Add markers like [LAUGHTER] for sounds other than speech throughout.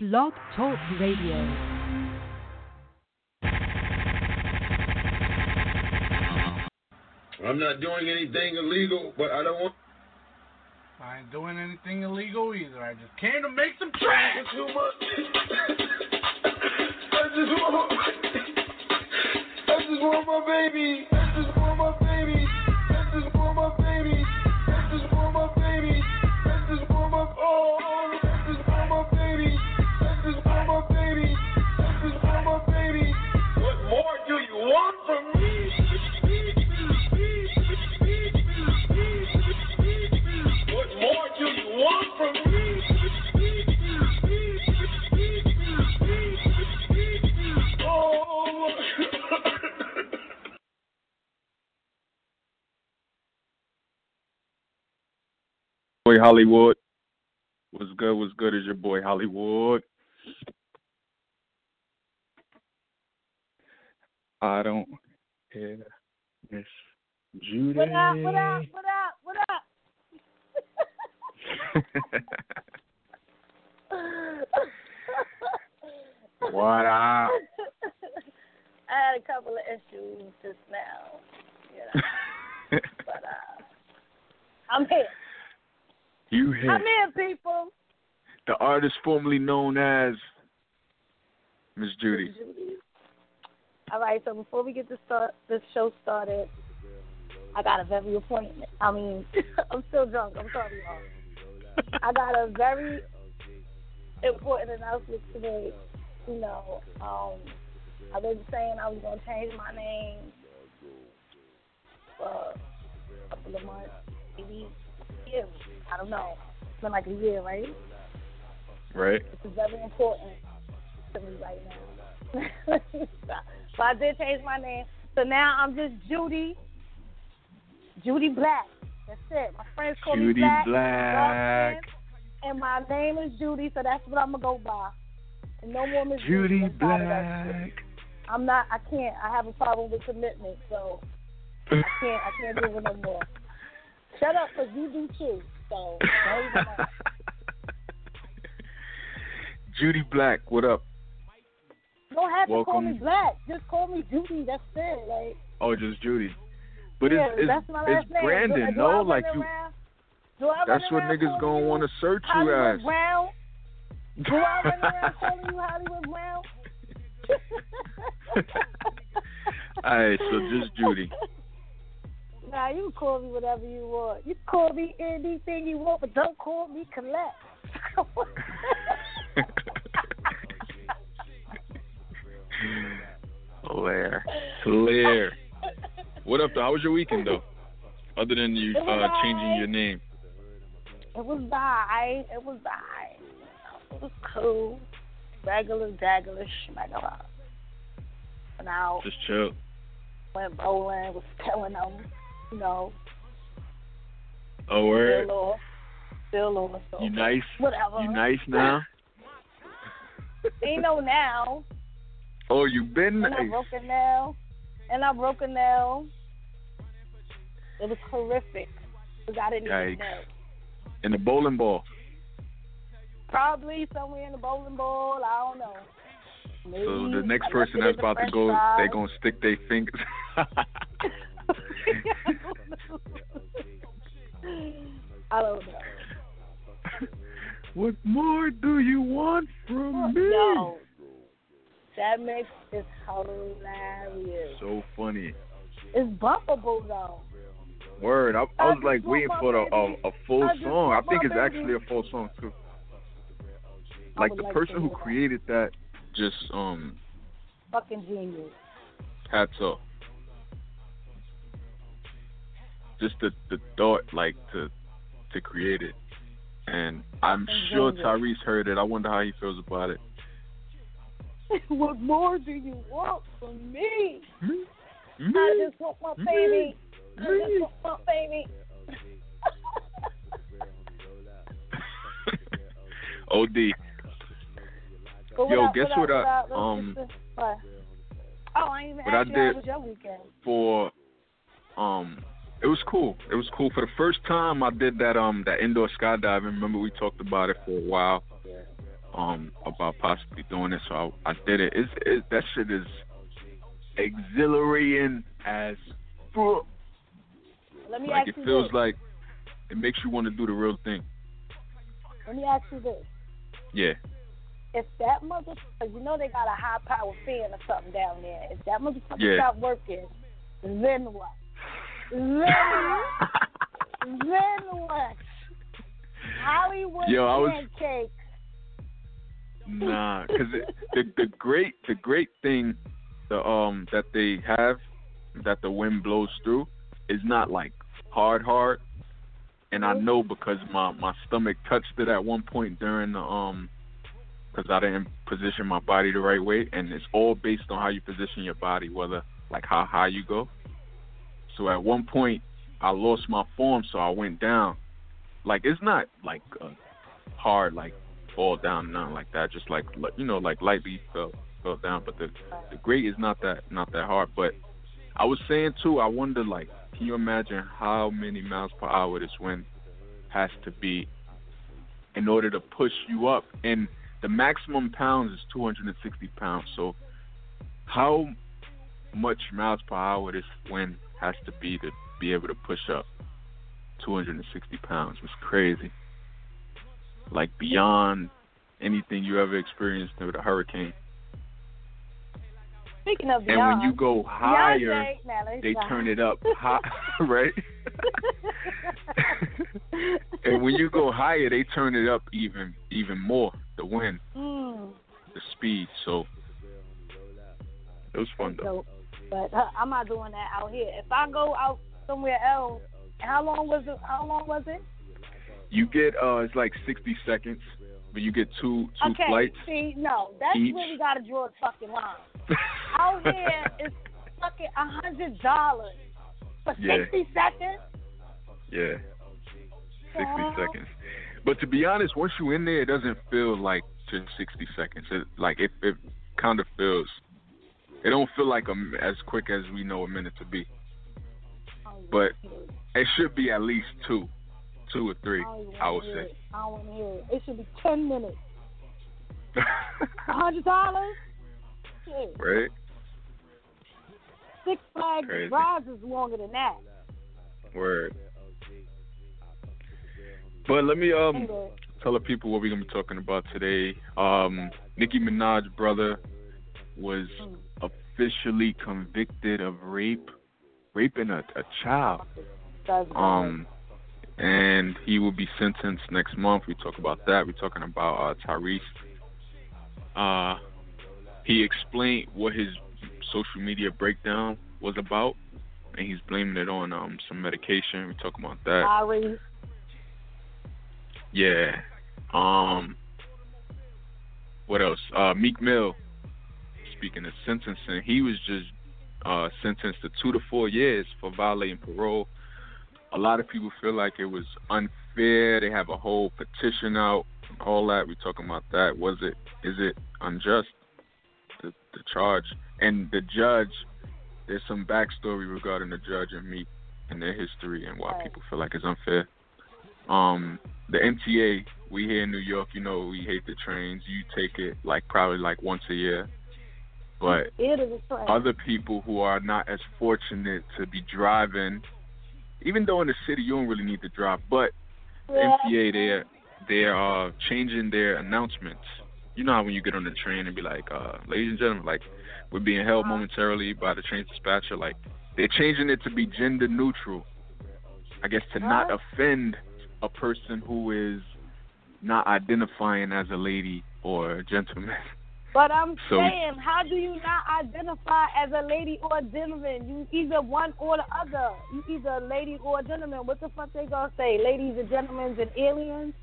Blog Talk Radio. I'm not doing anything illegal, but I don't want. I ain't doing anything illegal either. I just came to make some trash. Too much. I just want. I just want my baby. Boy Hollywood. What's good? What's good? Is your boy Hollywood? I don't hear Miss Judy. What up? What up? What up? What up? [LAUGHS] what up? I had a couple of issues just now, you know, [LAUGHS] but uh, I'm here. You hear I'm here, people. the artist formerly known as Miss Judy. All right, so before we get this start, this show started, I got a very appointment. I mean, [LAUGHS] I'm still drunk. I'm sorry, y'all. I got a very important announcement today. You know, um, I've been saying I was gonna change my name for a couple of months, maybe years. I don't know. It's been like a year, right? Right? This is very important to me right now. [LAUGHS] so I did change my name. So now I'm just Judy. Judy Black. That's it. My friends call Judy me Black. Black. And my name is Judy, so that's what I'm gonna go by. And no more Miss Judy inside of that shit. Black. I'm not. I can't. I have a problem with commitment, so I can't. I can't do it no more. Shut up, cause you do too. So [LAUGHS] don't even ask. Judy Black, what up? Don't have to call me Black. Just call me Judy. That's it. Like Oh, just Judy. But yeah, it's it's, it's name. Brandon, do, do no? Like you that's what niggas gonna wanna search you Hollywood as. Brown? Do I run [LAUGHS] around calling you Hollywood Brown? [LAUGHS] Alright, so just Judy. Nah, you can call me whatever you want. You can call me anything you want, but don't call me Colette. Hilaire. Hilaire. What up though? How was your weekend though? Other than you It was uh changing your name. It was alright. It was alright. It was cool. Regular, daggler, schmegler. And I Just chill. went bowling, was telling them, know, Oh word. still off. Still off. So You nice? Whatever. You nice now? [LAUGHS] Ain't no now. Oh, you been And I nice. broke a nail. And I broke a nail. It was horrific. Because I didn't Yikes. even know. In the bowling ball. Probably somewhere in the bowling ball. I don't know. Maybe So the next person that's it in the about to go, fries. they gonna stick their fingers. [LAUGHS] [LAUGHS] I don't know. what more do you want from me? Yo, that makes is hilarious. So funny. It's bumpable though. Word. I, I was like waiting for the a, a full song. I think it's baby. actually a full song too. Like the like person who created that just um Fucking genius. hats off. Just the the thought like to to create it. And I'm sure. Tyrese heard it. I wonder how he feels about it. [LAUGHS] what more do you want from me? Me? I just want my baby. I Me? just want my baby. [LAUGHS] OD. Yo, up, guess up, what I-? Let's um, what? Oh, I ain't even what I asked you how did- was your weekend. for um it was cool. It was cool. For the first time I did that um that indoor skydiving. Remember we talked about it for a while. um about possibly doing it, so I, I did it. It's it, that shit is exhilarating as fuck. Let me Like ask it you feels this. like it makes you want to do the real thing. Let me ask you this. Yeah. If that motherfucker, you know they got a high power fan or something down there. If that motherfucker Yeah. stop working, then what? Then then [LAUGHS] what? Hollywood Yo, I was- pancake. Nah, because [LAUGHS] the the great the great thing the um that they have that the wind blows through is not like hard hard, and I know because my my stomach touched it at one point during the um because I didn't position my body the right way, and it's all based on how you position your body, whether like how high you go. So at one point I lost my form, so I went down. Like it's not like uh, hard like fall down, nothing like that. Just like you know, like lightly fell fell down. But the the grade is not that not that hard. But I was saying too, I wonder like, can you imagine how many miles per hour this wind has to be in order to push you up? And the maximum pounds is 260 pounds. So how much miles per hour this wind has to be to be able to push up 260 pounds? It's crazy like beyond anything you ever experienced with a hurricane. Speaking of And when you go higher, Beyonce, they turn it up high, [LAUGHS] [LAUGHS] right? [LAUGHS] and when you go higher, they turn it up even even more. The wind, mm, the speed. So it was fun though. But uh, I'm not doing that out here. If I go out somewhere else, how long was it? How long was it? You get uh, it's like 60 seconds, but you get two two okay, flights. see, no, that's each. where we gotta draw a fucking line. [LAUGHS] Out here, it's fucking a hundred dollars for Yeah. sixty seconds. Yeah. 60 Oh. seconds. But to be honest, once you're in there, it doesn't feel like just 60 seconds. It, like it, it kind of feels. It don't feel like a, as quick as we know a minute to be. But it should be at least two, two or three. I, I would say. It. I want to hear it. It should be ten minutes. [LAUGHS] A hundred dollars. Right? Six Flags Crazy. rides is longer than that. Word. But let me um Anyway, tell the people what we're gonna be talking about today. Um, Nicki Minaj's brother was Mm. Officially convicted of rape, raping a, a child. that's Um, and he will be sentenced next month. We talk about that. We're talking about uh, Tyrese. Uh, he explained what his social media breakdown was about, and he's blaming it on um some medication. We talk about that. Tyrese. Yeah. Um. What else? Uh, Meek Mill. Speaking of sentencing, he was just uh, sentenced to two to four years for violating parole. A lot of people feel like it was unfair. They have a whole petition out, all that. We're talking about that. Was it? Is it unjust? The, the charge and the judge. There's some backstory regarding the judge and me and their history and why people feel like it's unfair. Um, the MTA, we here in New York, you know, we hate the trains. You take it like probably like once a year. But It is a train. other people who are not as fortunate to be driving, even though in the city you don't really need to drive, but Yeah. MTA they're they're uh changing their announcements. You know how when you get on the train and be like, uh, ladies and gentlemen, like we're being held momentarily by the train dispatcher, like they're changing it to be gender neutral. I guess to not Huh? offend a person who is not identifying as a lady or a gentleman. [LAUGHS] But I'm So- saying, how do you not identify as a lady or a gentleman? You either one or the other. You either a lady or a gentleman. What the fuck they gonna say? Ladies and gentlemen and aliens?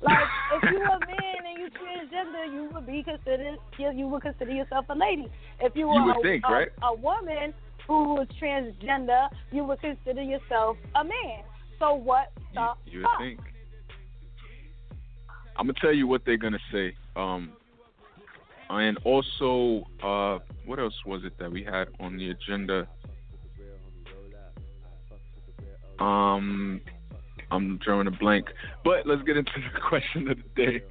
Like, if you a [LAUGHS] man and you transgender, you would be considered you, you would consider yourself a lady. If you were You a, think, a, right? a woman who was transgender, you would consider yourself a man. So what the you, you fuck? think. I'm gonna tell you what they're gonna say. Um, and also, uh, what else was it that we had on the agenda? Um, I'm drawing a blank. But let's get into [LAUGHS] the question of the day.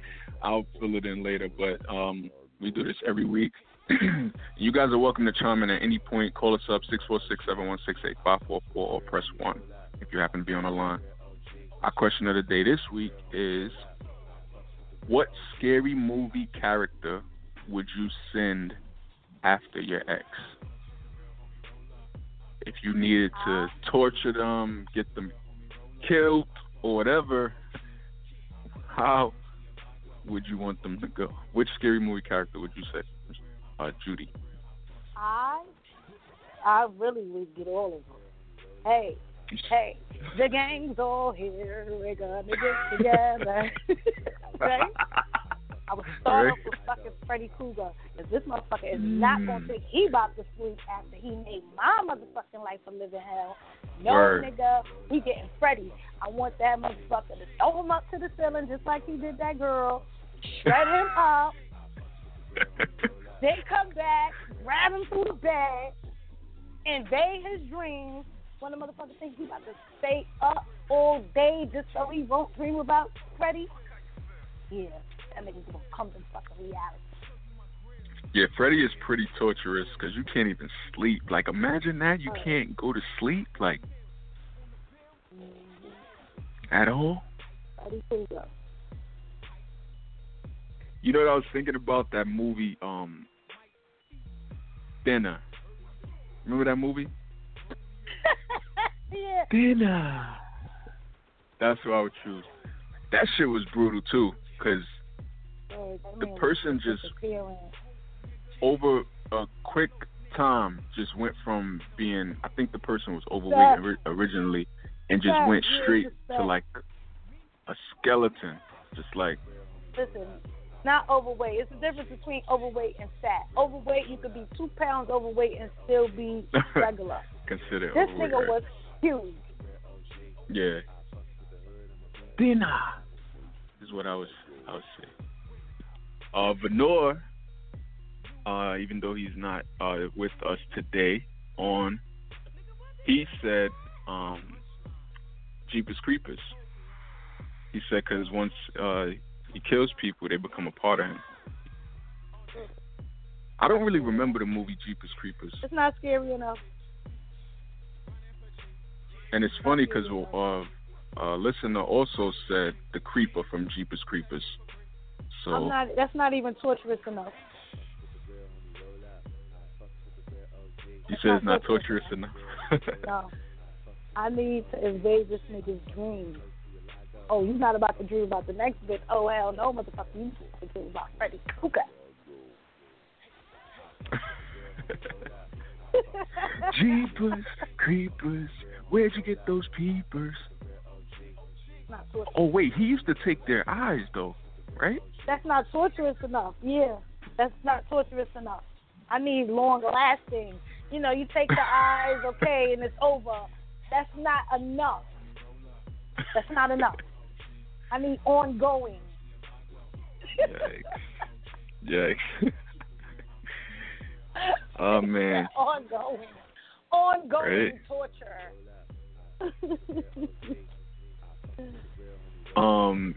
I'll fill it in later, but um, we do this every week. [CLEARS THROAT] you guys are welcome to chime in at any point. Call us up six four six seven one six eight five four four or press one if you happen to be on the line. Our question of the day this week is: What scary movie character would you send after your ex? If you needed to torture them, get them killed, or whatever, how would you want them to go? Which scary movie character would you say, uh, Judy? I, I really would get all of them. Hey, hey, the gang's all here. We're gonna get [LAUGHS] together. [LAUGHS] right? I would start Right. off with fucking Freddy Krueger. Because this motherfucker is not going to mm. think he about to sleep after he made my motherfucking life a living hell. No, nigga, he getting Freddy. I want that motherfucker to throw him up to the ceiling just like he did that girl. Shred him [LAUGHS] up. Then come back, grab him through the bed, invade his dreams. When the motherfucker thinks he about to stay up all day just so he won't dream about Freddy. Yeah, that nigga's gonna come to fucking reality. Yeah, Freddy is pretty torturous because you can't even sleep. Like, imagine that you can't go to sleep, like, at all. You know what I was thinking about that movie, um, Thinner. Remember that movie? [LAUGHS] yeah. Thinner. That's who I would choose. That shit was brutal too, cause Oh, that The person just- over a quick time just went from being I think the person was overweight ori- originally and just went straight to like a skeleton. Just like Listen, not overweight. It's the difference between overweight and fat. Overweight, you could be two pounds overweight and still be [LAUGHS] regular. considered this nigga right? was huge. Yeah. Thinner is what I was I would say. Uh Venor, uh, even though he's not uh with us today on he said um Jeepers Creepers. He said because once uh he kills people, they become a part of him. I don't really remember the movie Jeepers Creepers, It's not scary enough. and it's funny because uh, a listener also said the Creeper from Jeepers Creepers. So I'm not. That's not even torturous enough. you said it's not torturous enough. [LAUGHS] No. I need to invade this nigga's dreams. Oh, you not about to dream about the next bit. Oh hell no, motherfucker, you to dream about Freddy Krueger. Jeepers Creepers, where'd you get those peepers? Oh wait, he used to take their eyes though, right? That's not torturous enough. Yeah, that's not torturous enough. I need long lasting. You know, you take the eyes, okay, and it's over. That's not enough. That's not enough. I need ongoing. Yikes. Yikes. [LAUGHS] oh man. [LAUGHS] ongoing. Ongoing torture. [LAUGHS] Um,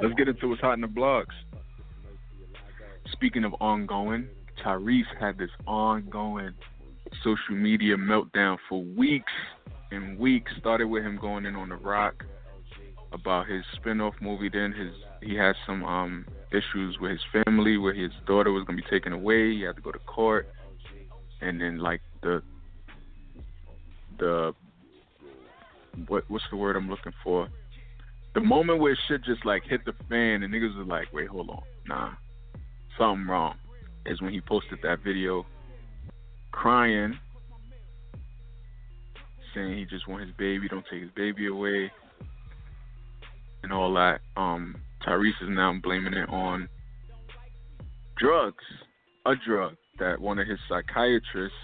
let's get into what's hot in the blogs. Speaking of ongoing, Tyrese had this ongoing social media meltdown for weeks and weeks. Started with him going in on the Rock about his spin-off movie. Then his he had some um issues with his family, where his daughter was gonna be taken away. He had to go to court, and then like the the what what's the word I'm looking for? The moment where shit just like hit the fan and niggas was like, wait, hold on, nah, something wrong, is when he posted that video crying, saying he just want his baby, don't take his baby away, and all that. Um, Tyrese is now blaming it on drugs, a drug that one of his psychiatrists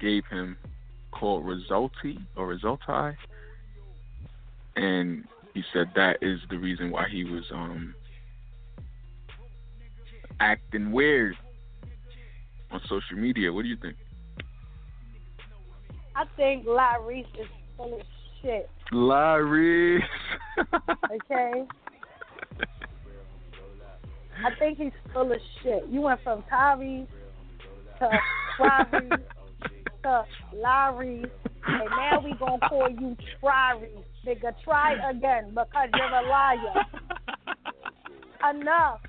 gave him called Rexulti or Rexulti, and he said that is the reason why he was um acting weird on social media. What do you think? I think Lyrese is full of shit. Larry. Okay. [LAUGHS] I think he's full of shit. You went from Tyrese to Tyrese [LAUGHS] to Larry, and now we gonna call you Tyrese. Nigga, try again because you're a liar. [LAUGHS] Enough.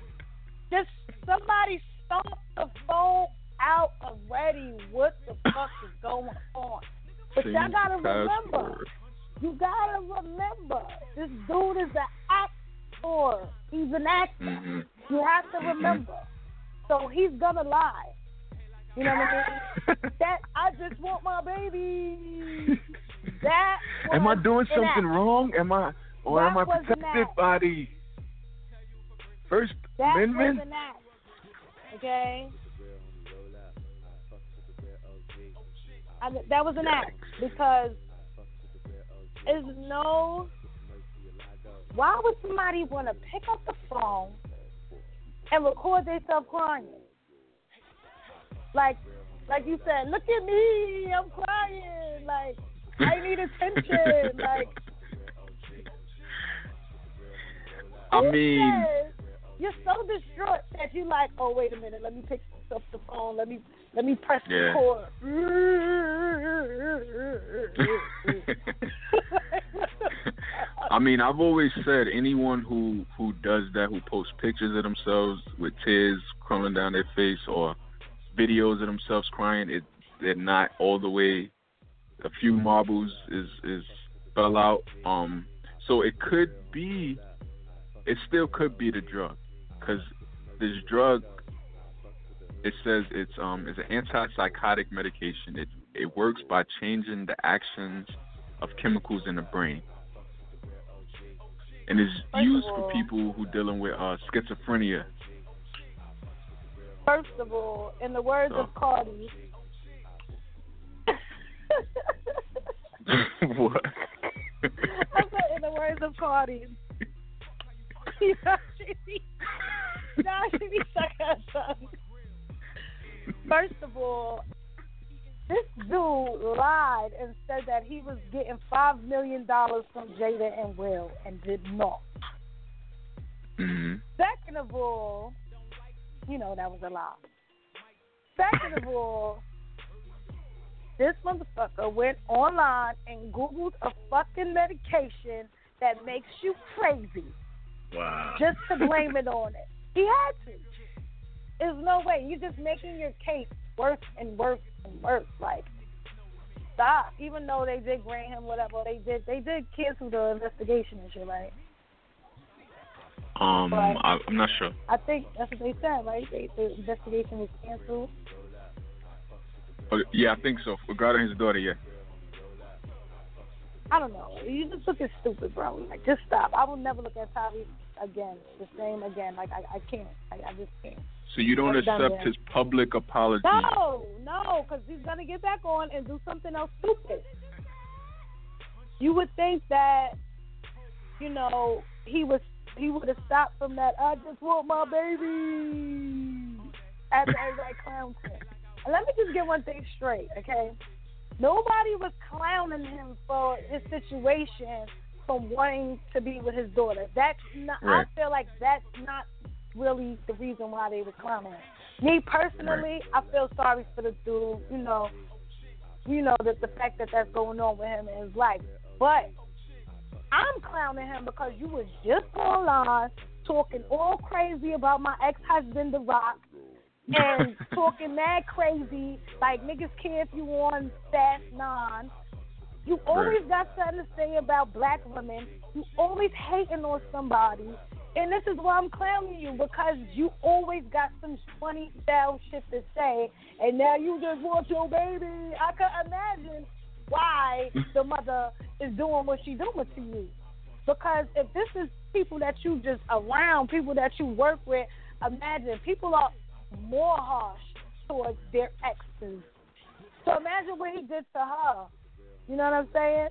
Just somebody stomp the phone out already. What the fuck is going on? But y'all gotta remember. You gotta remember, this dude is an actor. He's an actor. Mhm. You have to Mhm. remember. So he's gonna lie. You know what I mean? [LAUGHS] that I just want my baby. [LAUGHS] That Am I doing something act. wrong? Am I or That am I protected by the First That Amendment? was an act. Okay. I, that was an act because is no. Why would somebody want to pick up the phone and record themselves crying? Like, like you said, look at me, I'm crying. Like, I need attention. [LAUGHS] like, I mean, you're so distraught that you like, oh wait a minute, let me pick up the phone, let me let me press Yeah. record. [LAUGHS] I mean, I've always said anyone who who does that, who posts pictures of themselves with tears crawling down their face or videos of themselves crying, it they're not all the way. A few marbles is is fell out. Um, so it could be, it still could be the drug, because this drug, it says it's um it's an antipsychotic medication. It it works by changing the actions of chemicals in the brain and is used for people who dealing with uh, schizophrenia. First of all, in the words of So. Cardi, [LAUGHS] what? [LAUGHS] I said in the words of Cardi, know, she be, now she be stuck her tongue. First of all, this dude lied and said that he was getting five million dollars from Jada and Will and did not. hmm Second of all, you know that was a lie. Second of all, this motherfucker went online and Googled a fucking medication that makes you crazy Wow. just to blame it on it. He had to. There's no way. You're just making your case worse and worse and worse. Like, stop. Even though they did grant him whatever they did, they did cancel the investigation and shit, right? Um. I, I'm not sure. I think that's what they said, right? They, the investigation was canceled. But yeah, I think so. Regarding his daughter, yeah. I don't know. You just looking stupid, bro. Like, just stop. I will never look at Tyrese again, the same again. Like, I, I can't. I, I just can't. So you don't That's accept his public apology. No, no, because he's gonna get back on and do something else stupid. You would think that, you know, he was he would have stopped from that. I just want my baby. After everybody clowns him. And let me just get one thing straight, okay? Nobody was clowning him for his situation from wanting to be with his daughter. That's not. Right. I feel like that's not really the reason why they were clowning. Me personally, I feel sorry for the dude. You know, you know that the fact that that's going on with him in his life. But I'm clowning him because you was just online talking all crazy about my ex-husband, The Rock, [LAUGHS] and talking mad crazy like niggas care if you on Fast Nine. You always got something to say about black women. You always hating on somebody. And this is why I'm clowning you because you always got some funny style shit to say, and now you just want your baby. I can imagine why the mother is doing what she's doing to you. Because if this is people that you just around, people that you work with, imagine people are more harsh towards their exes. So imagine what he did to her. You know what I'm saying?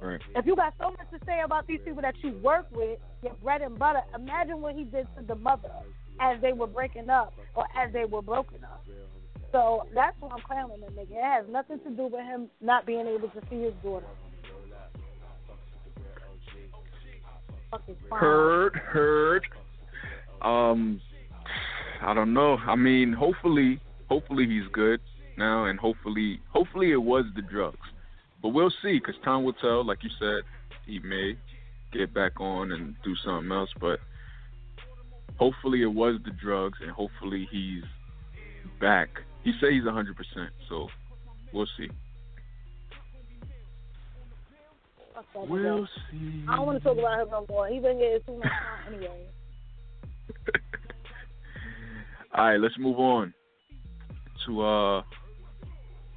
Right. If you got so much to say about these people that you work with, your bread and butter, imagine what he did to the mother as they were breaking up or as they were broken up. So that's why I'm clowning the nigga. It has nothing to do with him not being able to see his daughter. Heard, heard. Um, I don't know. I mean, hopefully, hopefully he's good now, and hopefully, hopefully it was the drugs. But we'll see, cause time will tell. Like you said, he may get back on and do something else, but hopefully it was the drugs, and hopefully he's back. He said he's 100%, so we'll see. Fuck We'll see. I don't want to talk about him no more. He been getting too much time anyway. [LAUGHS] All right, let's move on to uh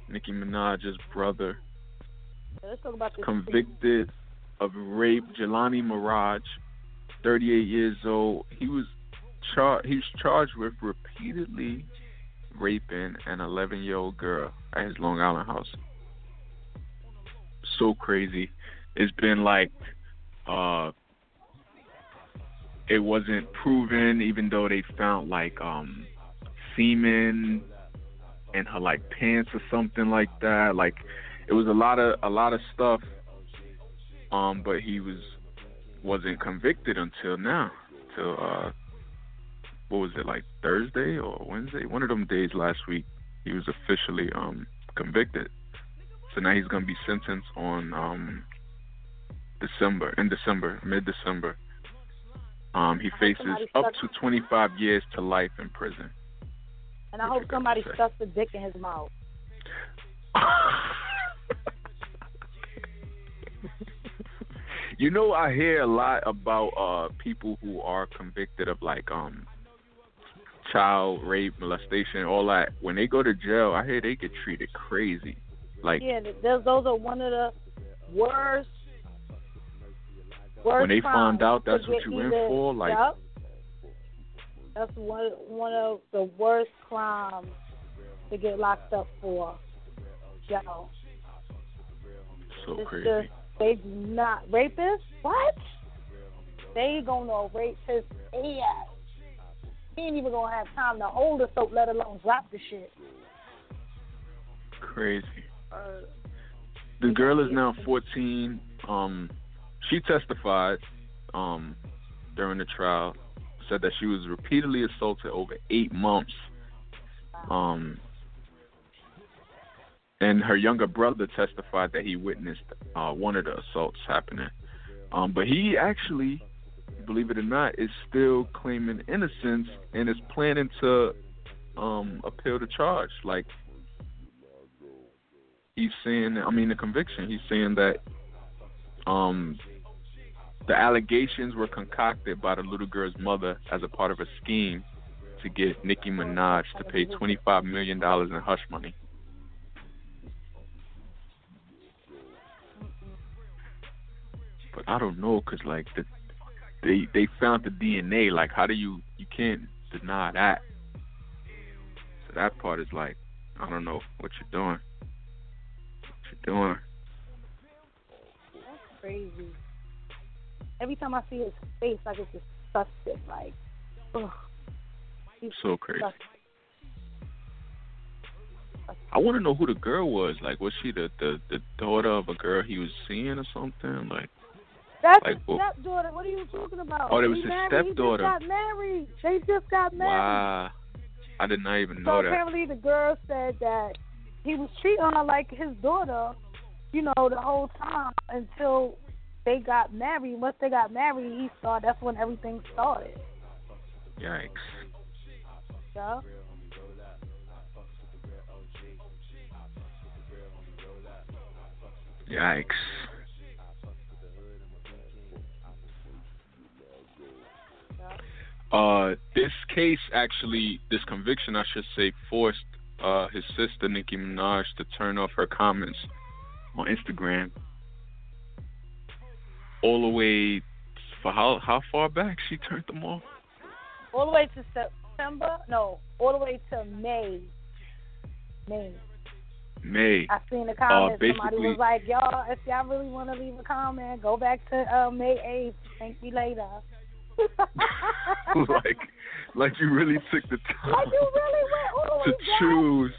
Nicki Minaj's brother, So let's talk about this. convicted of rape. Jelani Maraj, 38 years old. He was char- he was charged with repeatedly raping an 11 year old girl at his Long Island house. So crazy. It's been like uh it wasn't proven even though they found like um semen in her like pants or something like that. Like it was a lot of a lot of stuff. Um, but he was wasn't convicted until now. Till uh what was it, like Thursday or Wednesday? One of them days last week he was officially um convicted. So now he's gonna be sentenced on um December in December, mid December. Um, he faces up to 25 years to life in prison. And I hope you got to somebody stuffs a dick in his mouth. [LAUGHS] you know, I hear a lot about uh people who are convicted of like um child rape, molestation, all that. When they go to jail, I hear they get treated crazy. Like Yeah, those those are one of the worst. worst when they find out that's what you in for, like Yup. That's one one of the worst crimes to get locked up for. Yo, so it's crazy. just they do not rapists. What? They gonna rape his ass. He ain't even gonna have time to hold the soap, let alone drop the shit. Crazy. Uh, The girl is now 14. Um, she testified um, during the trial, said that she was repeatedly assaulted over eight months. Um, and her younger brother testified that he witnessed uh, one of the assaults happening. Um, but he actually, believe it or not, is still claiming innocence and is planning to um, appeal the charge. Like he's saying I mean the conviction. He's saying that um the allegations were concocted by the little girl's mother as a part of a scheme to get Nicki Minaj to pay twenty five million dollars in hush money. But I don't know, cause like the they they found the DNA. Like, how do you you can't deny that? So that part is like, I don't know what you're doing. What you're doing. That's crazy. Every time I see his face, I get disgusted. Like, ugh. He's So crazy. disgusting. I want to know who the girl was. Like, was she the, the the daughter of a girl he was seeing or something? Like, That's Like, his stepdaughter. What are you talking about? Oh, that was He his married- stepdaughter. He just got married. They just got married. wow, I did not even So know that. apparently the girl said that he was treating her like his daughter, you know, the whole time until they got married. Once they got married, he saw that's when everything started. Yikes. Yeah. Yikes. Uh, this case actually, this conviction, I should say, forced uh his sister Nicki Minaj to turn off her comments on Instagram. All the way for how how far back she turned them off? All the way to September? No, all the way to May. May. May. I seen the comment. Somebody basically- was like, "Y'all, if y'all really want to leave a comment, go back to uh, May eighth. Thank you later." [LAUGHS] like like you really took the time Like really to choose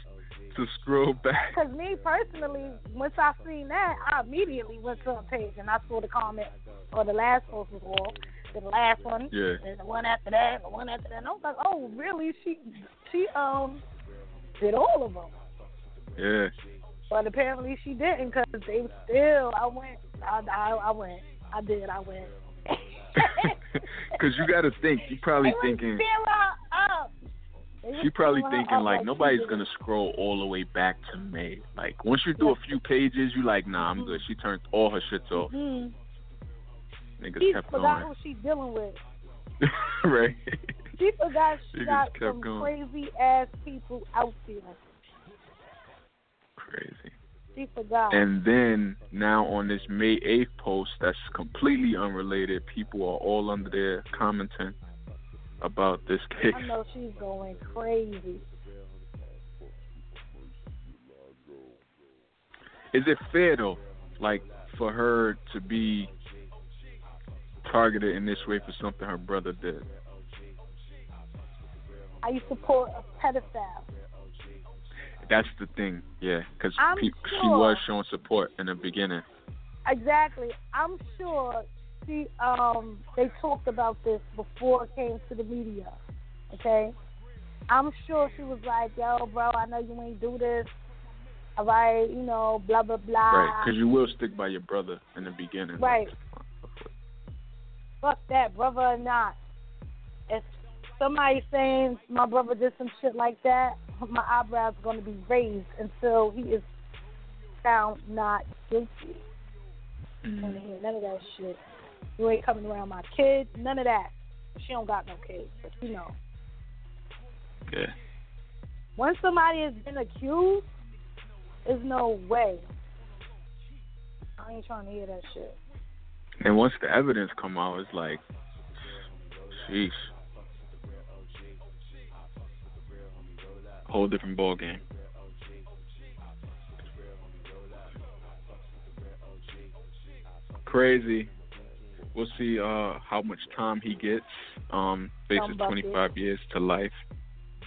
to scroll back. Because me personally, once I seen that, I immediately went to a page and I saw the comment or the last post was all, the last one, Yeah. and the one after that, and the one after that. And I was like, oh, really? She she um did all of them. Yeah. But apparently she didn't because they still. I went. I, I I went. I did. I went. [LAUGHS] Because you got to think, you probably thinking, still her up. She probably thinking like nobody's gonna scroll all the way back to May. Like once you do a few pages, you like, nah, I'm good. She turned all her shits off. Mhm. Niggas She kept forgot going. who she dealing with. [LAUGHS] right. She forgot she got some going. crazy ass people out there. Crazy. She forgot. And then now on this May 8th post that's completely unrelated, people are all under there commenting about this case. I know she's going crazy. Is it fair though, like for her to be targeted in this way for something her brother did? I support a pedophile. That's the thing, yeah, because I'm she was showing support in the beginning. Exactly. I'm sure she um they talked about this before it came to the media. Okay? I'm sure she was like, Yo, bro, I know you ain't do this. All right, you know, blah blah blah. Right, because you will stick by your brother in the beginning. Right. Fuck that, brother or not. If somebody saying my brother did some shit like that, my eyebrows are gonna be raised until he is found not guilty. I don't wanna hear none of that shit. You ain't coming around my kids. none of that. She don't got no kids, but you know. Yeah. Once somebody has been accused, there's no way. I ain't trying to hear that shit. And once the evidence come out, it's like, sheesh. Whole different ball game. Crazy. We'll see uh, how much time he gets. Um, faces 25 years to life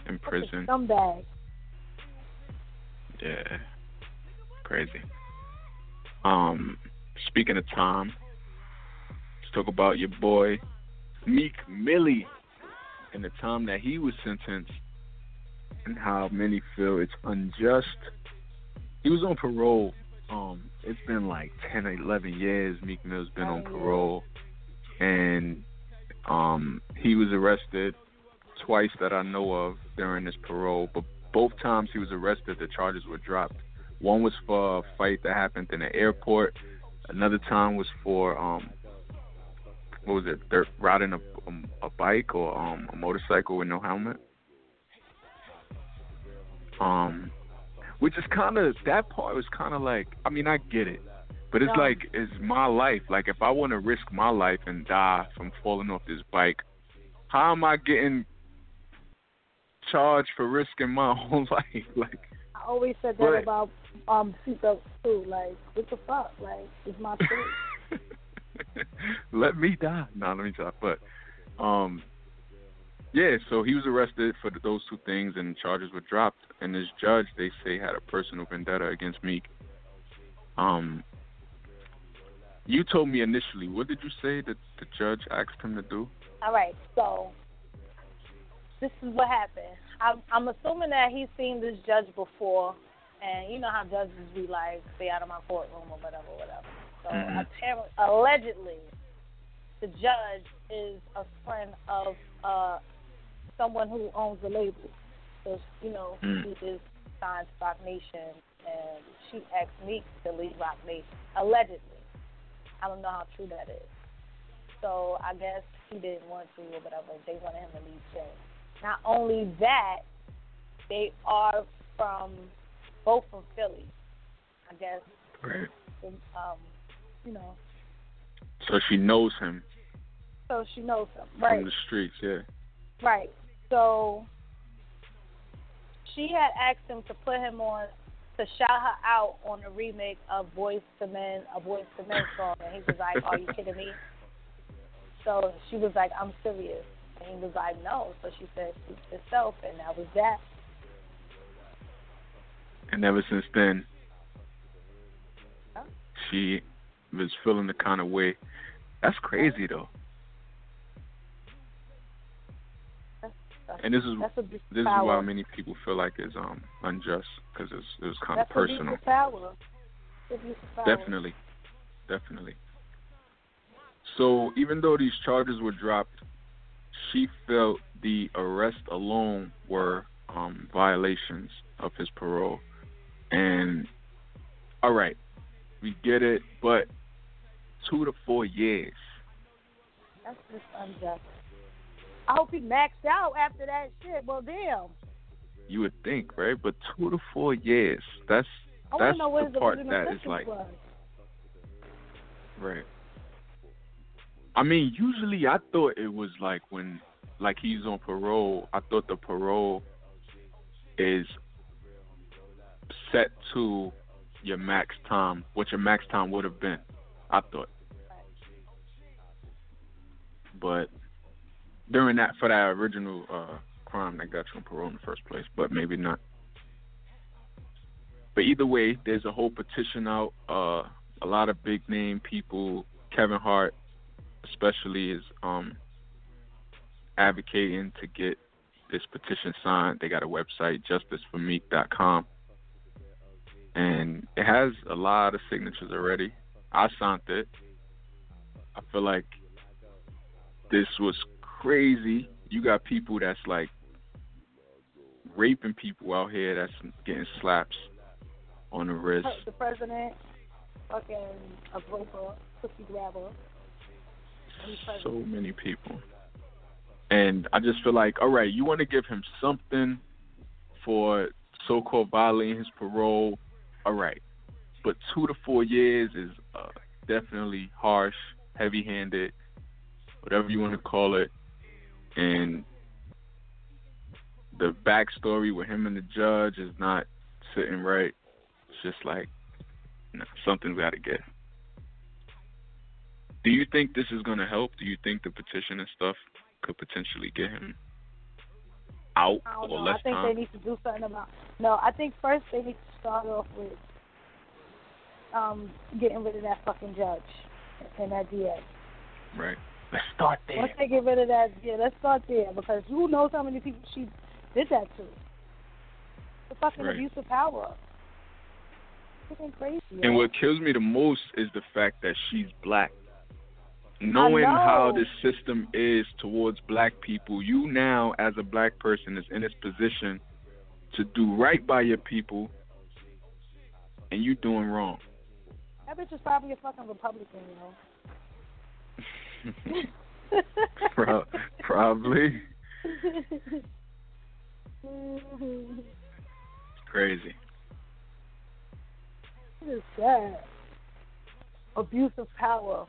in prison. Scumbag. Yeah. Crazy. Um, speaking of time, let's talk about your boy Meek Millie and the time that he was sentenced and how many feel it's unjust. He was on parole. Um, it's been like 10 11 years Meek Mill's been on parole. And um, he was arrested twice that I know of during his parole, but both times he was arrested, the charges were dropped. One was for a fight that happened in the airport. Another time was for um, what was it? They're riding a um, a bike or um a motorcycle with no helmet. Um, which is kind of that part was kind of like I mean I get it, but it's Yeah. like it's my life. Like if I want to risk my life and die from falling off this bike, how am I getting charged for risking my [LAUGHS] whole life? Like I always said that Right. about um seatbelts too. Like, what the fuck? Like, it's my [LAUGHS] choice. let me die. No, let me stop. But um, yeah. So he was arrested for those two things, and charges were dropped. And this judge, they say, had a personal vendetta against Meek. Um, you told me initially. What did you say that the judge asked him to do? All right, so this is what happened. I'm, I'm assuming that he's seen this judge before, and you know how judges be like, stay out of my courtroom or whatever, whatever. So Mhm. apparently, allegedly, the judge is a friend of uh someone who owns the label. So you know, Mm. he is signed to Roc Nation, and she asked me to leave Roc Nation. Allegedly, I don't know how true that is. So I guess he didn't want to or whatever. They wanted him to leave Jay. Not only that, they are from both from Philly. I guess Right. um, you know, So she knows him so she knows him. Right? From the streets. Yeah. Right. So she had asked him to put him on to shout her out on a remake of Boyz II Men, a Boyz II Men song, and he was like, "Are you kidding me?" So she was like, "I'm serious," and he was like, "No." So she said, "Speak yourself," and that was that. And ever since then, Huh? she was feeling the kind of way. That's crazy though. And this is That's this is why many people feel like it's um unjust because it's it was kind of That's personal. of power. Power. Definitely, definitely. So even though these charges were dropped, she felt the arrest alone were um, violations of his parole. And all right, we get it, but two to four years. That's just unjust. I hope he maxed out after that shit. Well, damn. You would think, right? But two to four years. That's that's the part original that is like was. Right. I mean, usually I thought it was like when, like he's on parole. I thought the parole is set to your max time, what your max time would have been. I thought, but during that for that original uh crime that got you on parole in the first place, but maybe not. But either way, there's a whole petition out. Uh, a lot of big name people, Kevin Hart, especially, is um advocating to get this petition signed. They got a website, justiceformeek.com, and it has a lot of signatures already. I signed it. I feel like this was crazy. You got people that's like raping people out here that's getting slaps on the wrist. The president, fucking a pussy grabber. So many people. And I just feel like, all right, you want to give him something for so-called violating his parole, all right. But two to four years is uh, definitely harsh, heavy-handed, whatever you want to call it. And the backstory with him and the judge is not sitting right. It's just like something's got to get. Do you think this is going to help? Do you think the petition and stuff could potentially get him out I or know. less I think time? they need to do something about. No, I think first they need to start off with um getting rid of that fucking judge and that DA. Right. Let's start there. Once they get rid of that, yeah, let's start there because who knows how many people she did that to? The fucking Right. abuse of power. Fucking crazy. And yo. what kills me the most is the fact that she's black. Knowing how know. this system is towards black people, you now, as a black person, is in this position to do right by your people, and you doing wrong. That bitch is probably a fucking Republican, you know. [LAUGHS] Pro- probably. Crazy. What is that? Abuse of power.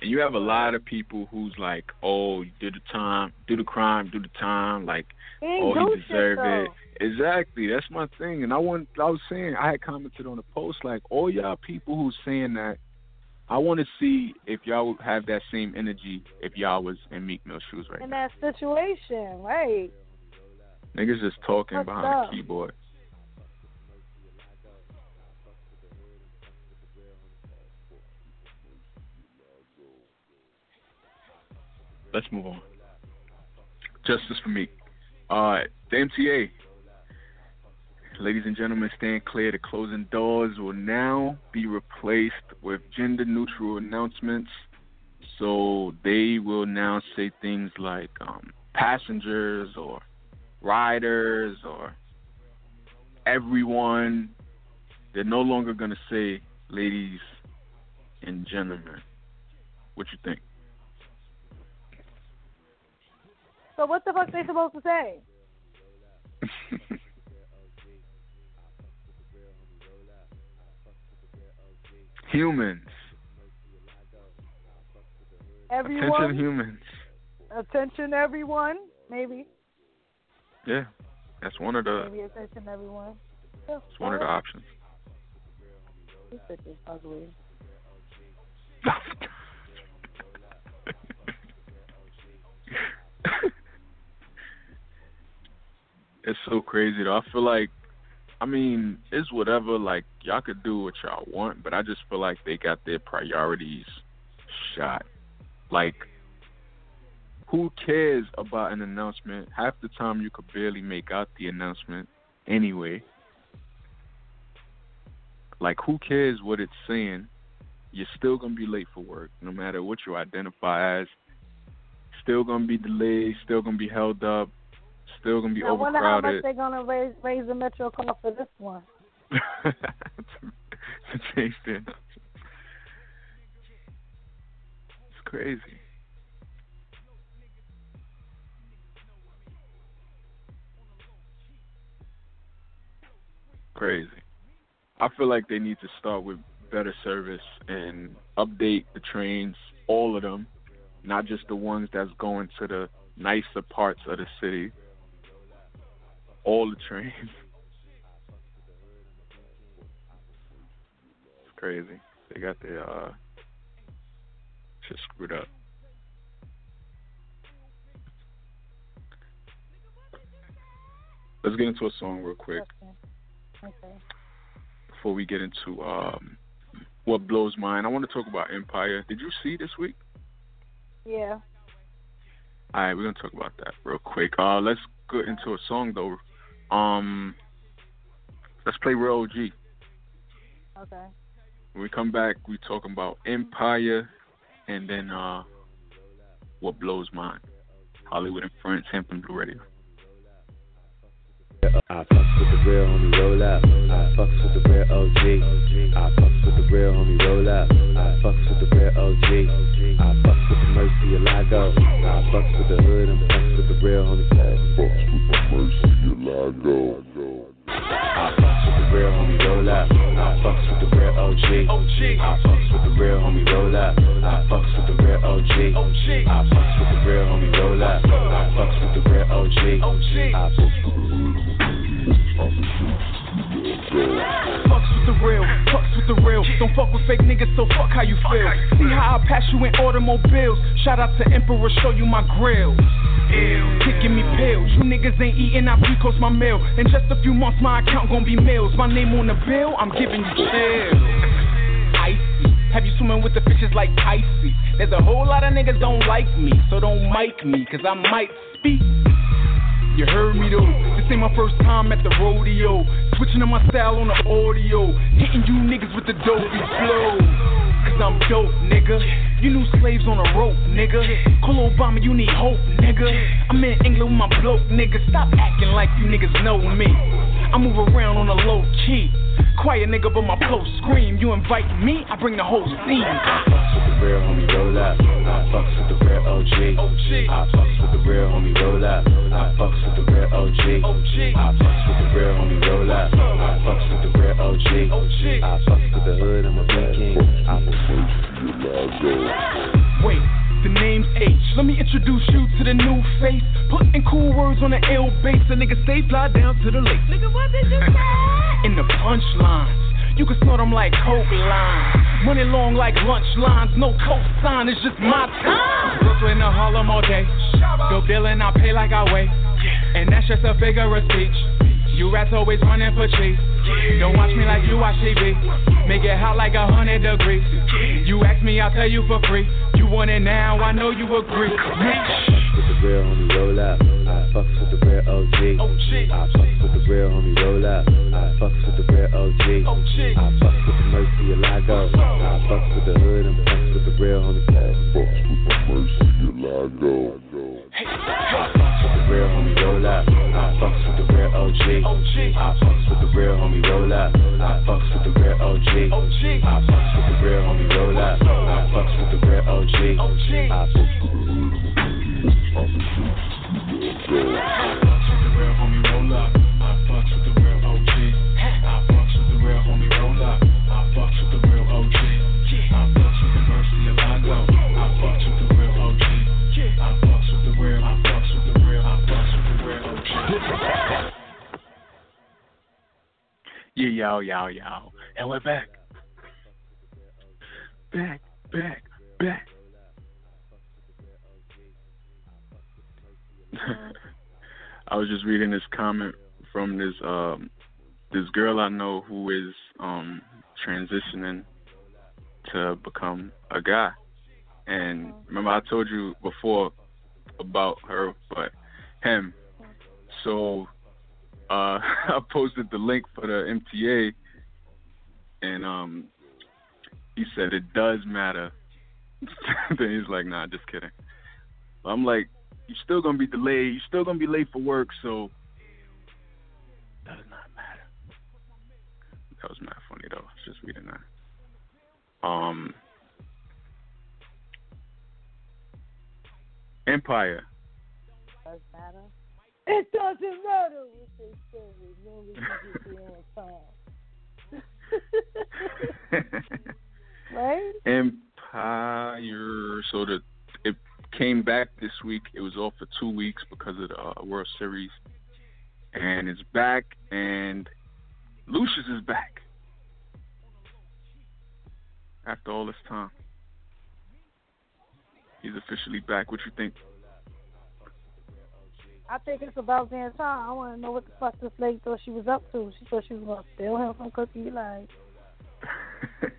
And you have a lot of people who's like, "Oh, you did the time, do the crime, do the time." Like, ain't oh, do he deserved it. Exactly. That's my thing. And I want. I was saying, I had commented on the post like, all y'all people who's saying that. I want to see if y'all would have that same energy if y'all was in Meek Mill's shoes right In now. that situation, right? Niggas just talking What's behind up? the keyboard. Let's move on. Justice for Meek. Uh, the MTA. Ladies and gentlemen, stand clear. The closing doors will now be replaced with gender neutral announcements. So they will now say things like um, passengers or riders or everyone. They're no longer going to say ladies and gentlemen. What you think? So what the fuck they supposed to say? [LAUGHS] humans. Everyone, Attention humans. attention, everyone. Maybe, Yeah. That's one of the maybe attention, everyone. Yeah, that's one of the options. This bitch is ugly. [LAUGHS] it's so crazy though. I feel like I mean, it's whatever, like y'all could do what y'all want, but I just feel like they got their priorities shot. Like who cares about an announcement? Half the time you could barely make out the announcement anyway. Like who cares what it's saying? You're still gonna be late for work, no matter what you identify as. Still gonna be delayed, still gonna be held up, still gonna be I wonder how much they're gonna raise raise the metro cost for this one. to change the. It's crazy. Crazy. I feel like they need to start with better service and update the trains, all of them, not just the ones that's going to the nicer parts of the city. All the trains. [LAUGHS] It's crazy. They got their uh shit screwed up. Let's get into a song real quick Okay. Okay. before we get into um what blows mine. I want to talk about Empire. Did you see this week? Yeah. All right, we're gonna talk about that real quick. Uh, let's get into a song though. Um, let's play Real OG. Okay. When we come back, we talking about Empire, and then uh, what blows mine. Holliewood and Friends, Hampton Blu Radio. I fucks with the real homie, roll up. I fucks with the real OG. I fucks with the real homie, roll up. I fucks with the real OG. I fucks with the Mercy Alago. I fucks with the hood and fucks with the real homie. I fucks with the real homie, roll up. I fucks with the real OG. I fucks with the real homie, roll up. I fucks with the real OG. I fucks with the real homie, roll up. I fucks with the real OG. I fucks with Fucks with the real, fucks with the real. Don't fuck with fake niggas, so fuck how you feel. See how I pass you in automobiles. Shout out to Emperor, show you my grill. Ew, kicking me pills. You niggas ain't eating, I pre-cost my meal. In just a few months, my account gon' be mills. My name on the bill, I'm giving you chills. Icy. Have you swimming with the fishes like Pisces? There's a whole lot of niggas don't like me, so don't mic me, cause I might speak. You heard me though, this ain't my first time at the rodeo. Switching up my style on the audio, hitting you niggas with the dopey flow. I'm dope, nigga. You new slaves on a rope, nigga. Call Obama, you need hope, nigga. I'm in England with my bloke, nigga. Stop acting like you niggas know me. I move around on a low key. Quiet nigga, but my flow scream. You invite me, I bring the whole scene. Fucks with the real homie, roll up. I fucks with the real OG. I fucks with the real homie, roll up. I fucks with the real OG. I fucks with the real homie, roll up. I fucks with the real OG. I fucks with the hood, I'm a big king. I Wait, the name's H. Let me introduce you to the new face. Putting cool words on the ill base. A nigga stay fly down to the lake. Nigga, what did you say? In the punchlines. You can snort them like coke lines. Money long like lunch lines. No cosign, it's just my time. Brooklyn to Harlem all day. Go dealing, I pay like I weigh. And that's just a figure of speech. You rats always running for cheese. Don't watch me like you watch TV. Make it hot like a hundred degrees. You ask me, I'll tell you for free. You want it now, I know you agree. Fucks with the real homie, roll up. I fucks with the real OG. I fucks with the real homie, roll up. I fucks with the real OG. I fucks with the Mercy Alago. I fucks with the hood and fucks with the real homie. I fucks with the roll up. I fucks with the real OG. I fucks with the real homie, roll up. I fucks with the real OG. I fucks with the real homie, roll up. I fucks with the real OG. I fucks with the real homie roll up. I fucks with the real OG. I fucks with the real homie roll up. I fucks with the real OG. Yeah, yow, yow, yow. And we're back. Back, back, back. [LAUGHS] I was just reading this comment from this um this girl I know who is um transitioning to become a guy. And remember I told you before about her, but him. So uh [LAUGHS] I posted the link for the MTA and um he said it does matter. [LAUGHS] then he's like, nah, just kidding. I'm like, you're still gonna be delayed, you're still gonna be late for work, so does not matter. That was mad funny though. I was just reading that. Um Empire. Does matter? It doesn't matter what they say. As long as you get there on time. [LAUGHS] [LAUGHS] right? Empire. So the it came back this week. It was off for two weeks because of the uh, World Series, and it's back. And Lucious is back after all this time. He's officially back. What you think? I think it's about damn time. I want to know what the fuck this lady thought she was up to. She thought she was going to steal him from Cookie. Like, [LAUGHS]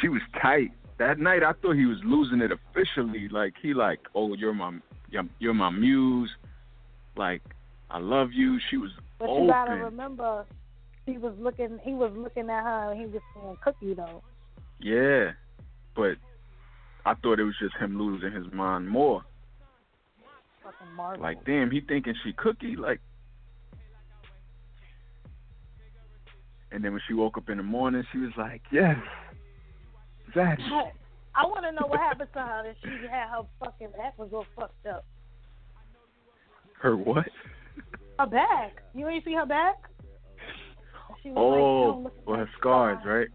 she was tight that night. I thought he was losing it officially. Like he like, oh, you're my you're, my muse. Like I love you. She was but open. you gotta remember, he was looking. He was looking at her. and He was saying Cookie though. Yeah, but I thought it was just him losing his mind more. Like, damn, he thinking she cookie. Like, and then when she woke up in the morning, she was like, yes, that. I, I want to know what happened to her that she had her fucking back was all fucked up. Her what? Her back. You ain't see her back? Oh, like, well, her scars, right?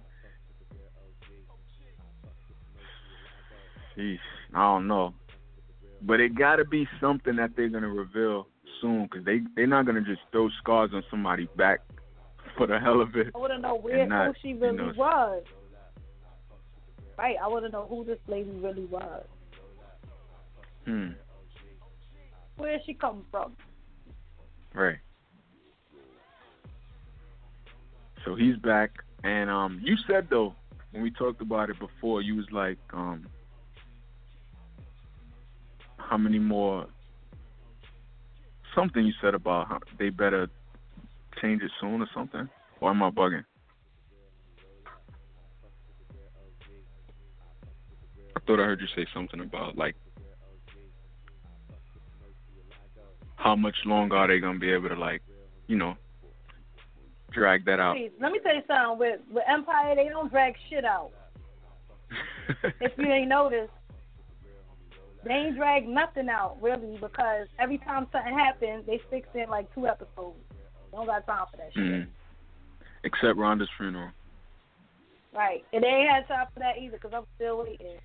Sheesh, I don't know, but it got to be something that they're gonna reveal soon, cause they they're not gonna just throw scars on somebody's back for the hell of it. I want to know where not, who she really you know, was. Right, I want to know who this lady really was. Hmm. Where she come from? Right. So he's back, and um, you said though when we talked about it before, you was like, um, how many more? Something you said about how they better change it soon or something, or am I bugging? Thought I heard you say something about like how much longer are they gonna be able to like, you know, drag that out? Let me tell you something. With with Empire, they don't drag shit out. [LAUGHS] if you ain't noticed, they ain't drag nothing out really because every time something happens, they fix it in like two episodes. They don't got time for that shit. Mhm. Except Rhonda's funeral. Right, and they ain't had time for that either because I'm still waiting.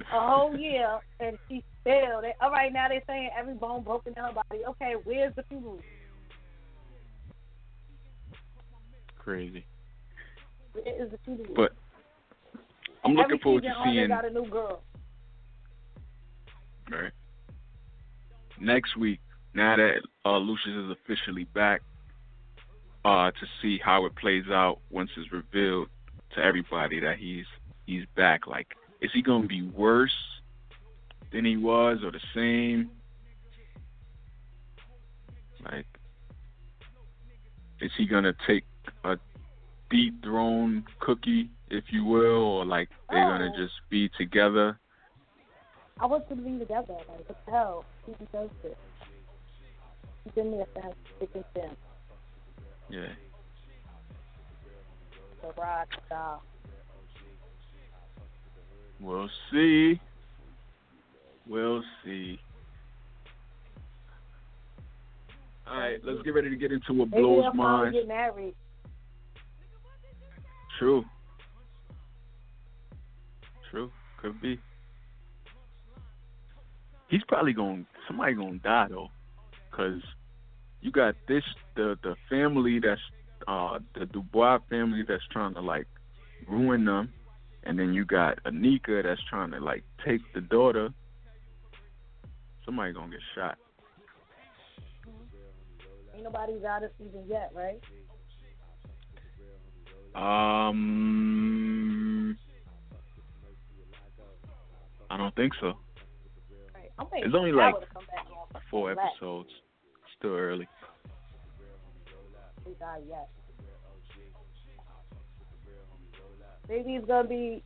A whole year and she still. They, all right, now they're saying every bone broken in her body. Okay, where's the funeral? Crazy. Where is the? But I'm looking Every forward to season on, they seeing got a new girl. right. next week. Now that uh, Lucious is officially back, uh, to see how it plays out once it's revealed to everybody that he's he's back. Like, is he gonna be worse than he was, or the same? Like, is he gonna take a dethrone cookie, if you will, or like they're gonna Oh. just be together? I want them to be together. Like, what the hell? He does this. He's been there for thick and thin. Yeah. The rock style. We'll see. We'll see. All right, let's get ready to get into what Maybe blows they'll minds. get married. True. True. Could be. He's probably going. Somebody going to die though, because you got this the the family that's uh the Dubois family that's trying to like ruin them, and then you got Anika that's trying to like take the daughter. Somebody gonna get shot. Ain't nobody's out of season yet, right? Um, I don't think so. Right. It's only like to come back on. Four episodes. Still early. He died yet. Maybe he's gonna be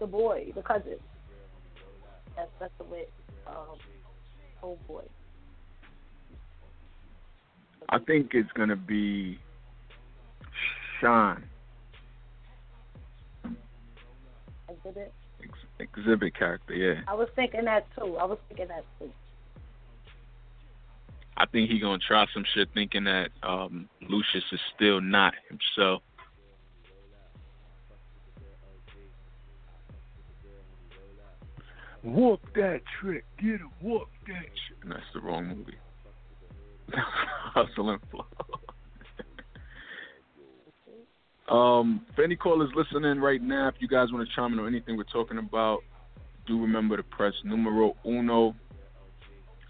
the boy, the cousin. That's that's the way. Um, old boy. I think it's gonna be Sean, Exhibit. ex- exhibit character. Yeah, I was thinking that too. I was thinking that too. I think he gonna try some shit, thinking that um Lucious is still not himself. Whoop that trick, get him, whoop that shit. And that's the wrong movie. [LAUGHS] Hustle and flow. um, if any callers listening right now, if you guys want to chime in on anything we're talking about, do remember to press numero uno,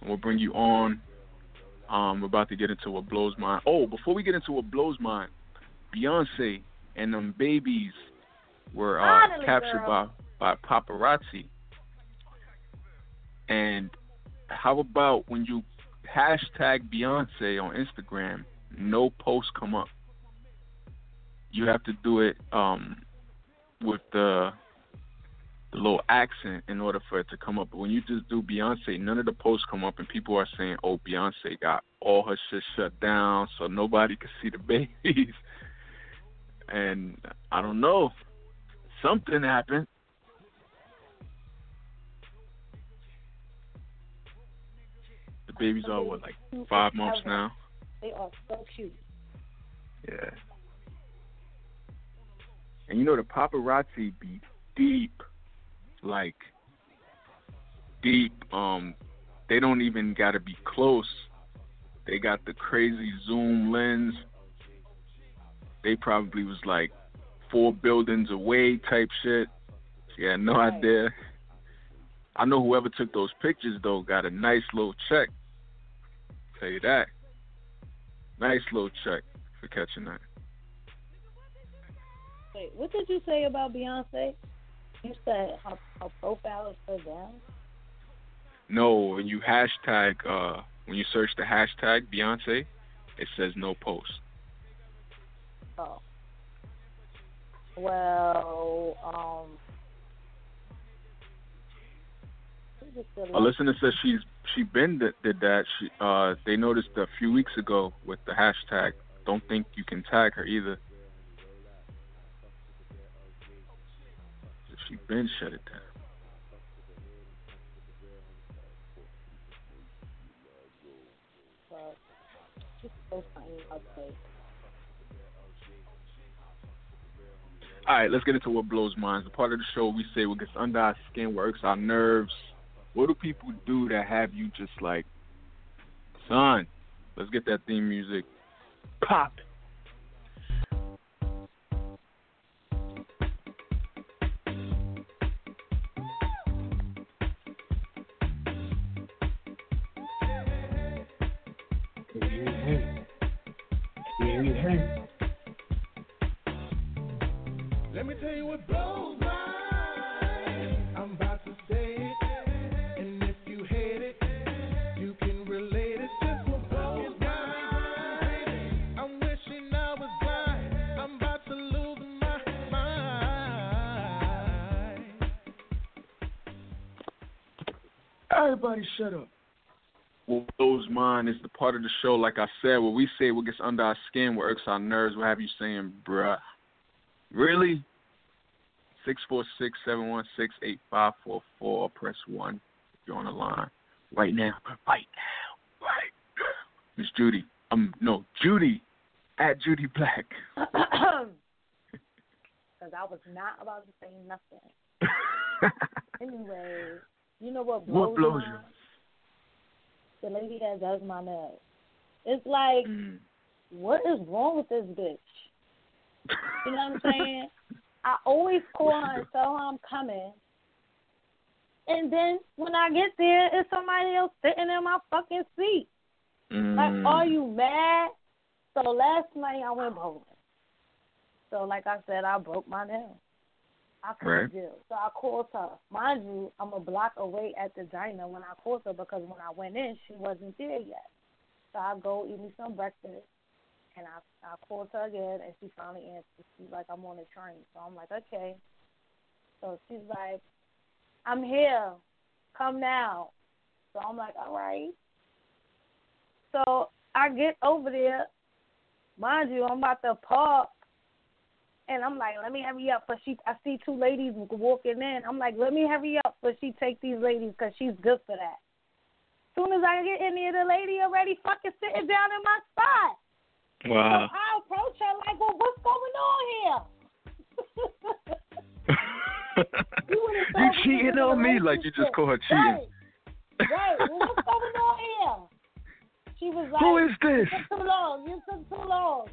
and we'll bring you on. Um, we're about to get into what blows mine. Oh, before we get into what blows mine, Beyonce and them babies were uh, Finally, captured girl. by by paparazzi. And how about when you hashtag Beyonce on Instagram, no posts come up. You have to do it um, with the the little accent in order for it to come up. But when you just do Beyonce, none of the posts come up, and people are saying, "Oh, Beyonce got all her shit shut down, so nobody can see the babies." [LAUGHS] and I don't know, something happened. The babies are what, like five months now? They are so cute. Yeah. And you know the paparazzi be deep, like deep. Um, they don't even gotta be close. They got the crazy zoom lens. They probably was like four buildings away type shit. Yeah, no Right. idea. I know whoever took those pictures though got a nice little check. Tell you that. Nice little check for catching that. Wait, what did you say about Beyonce? You said her, her profile is so down. No, when you hashtag, uh, when you search the hashtag Beyonce, it says no post. Oh. Well, um. A listener says she's she been did, did that. She uh they noticed a few weeks ago with the hashtag. Don't think you can tag her either. She been shut it down. All right, let's get into what blows minds. The part of the show we say what gets under our skin, works our nerves. What do people do to have you just like, son? Let's get that theme music pop. Part of the show, like I said, where we say what gets under our skin, what irks our nerves, what have you saying, bruh. Really? Six four six seven one six eight five four four. Press one if you're on the line. Right now. Right now. Right now. Miss Judy. Um no, Judy. At Judy Black. [COUGHS] Because I was not about to say nothing. [LAUGHS] Anyway, you know what blows, what blows mine? The lady that does my nails. It's like. Mm. what is wrong with this bitch? You know what I'm saying? [LAUGHS] I always call her and tell her I'm coming. And then when I get there, it's somebody else sitting in my fucking seat. Like, Mm. are you mad? So last night I went bowling. So like I said, I broke my nail. I couldn't Right. deal. So I called her. Mind you, I'm a block away at the diner when I called her because when I went in, she wasn't there yet. So I go eat me some breakfast, and I I called her again, and she finally answered. She's like, I'm on the train. So I'm like, okay. So she's like, I'm here. Come now. So I'm like, all right. So I get over there. Mind you, I'm about to park. And I'm like, let me hurry up. But she, I see two ladies walking in. I'm like, let me hurry up. But she take these ladies because she's good for that. Soon as I get in there, the lady already fucking sitting down in my spot. Wow. So I approach her like, well, what's going on here? [LAUGHS] You you cheating was in a on me like you just call her cheating. Right. Right. Well, what's going on here? She was like, Who is this? You took too long. You took too long.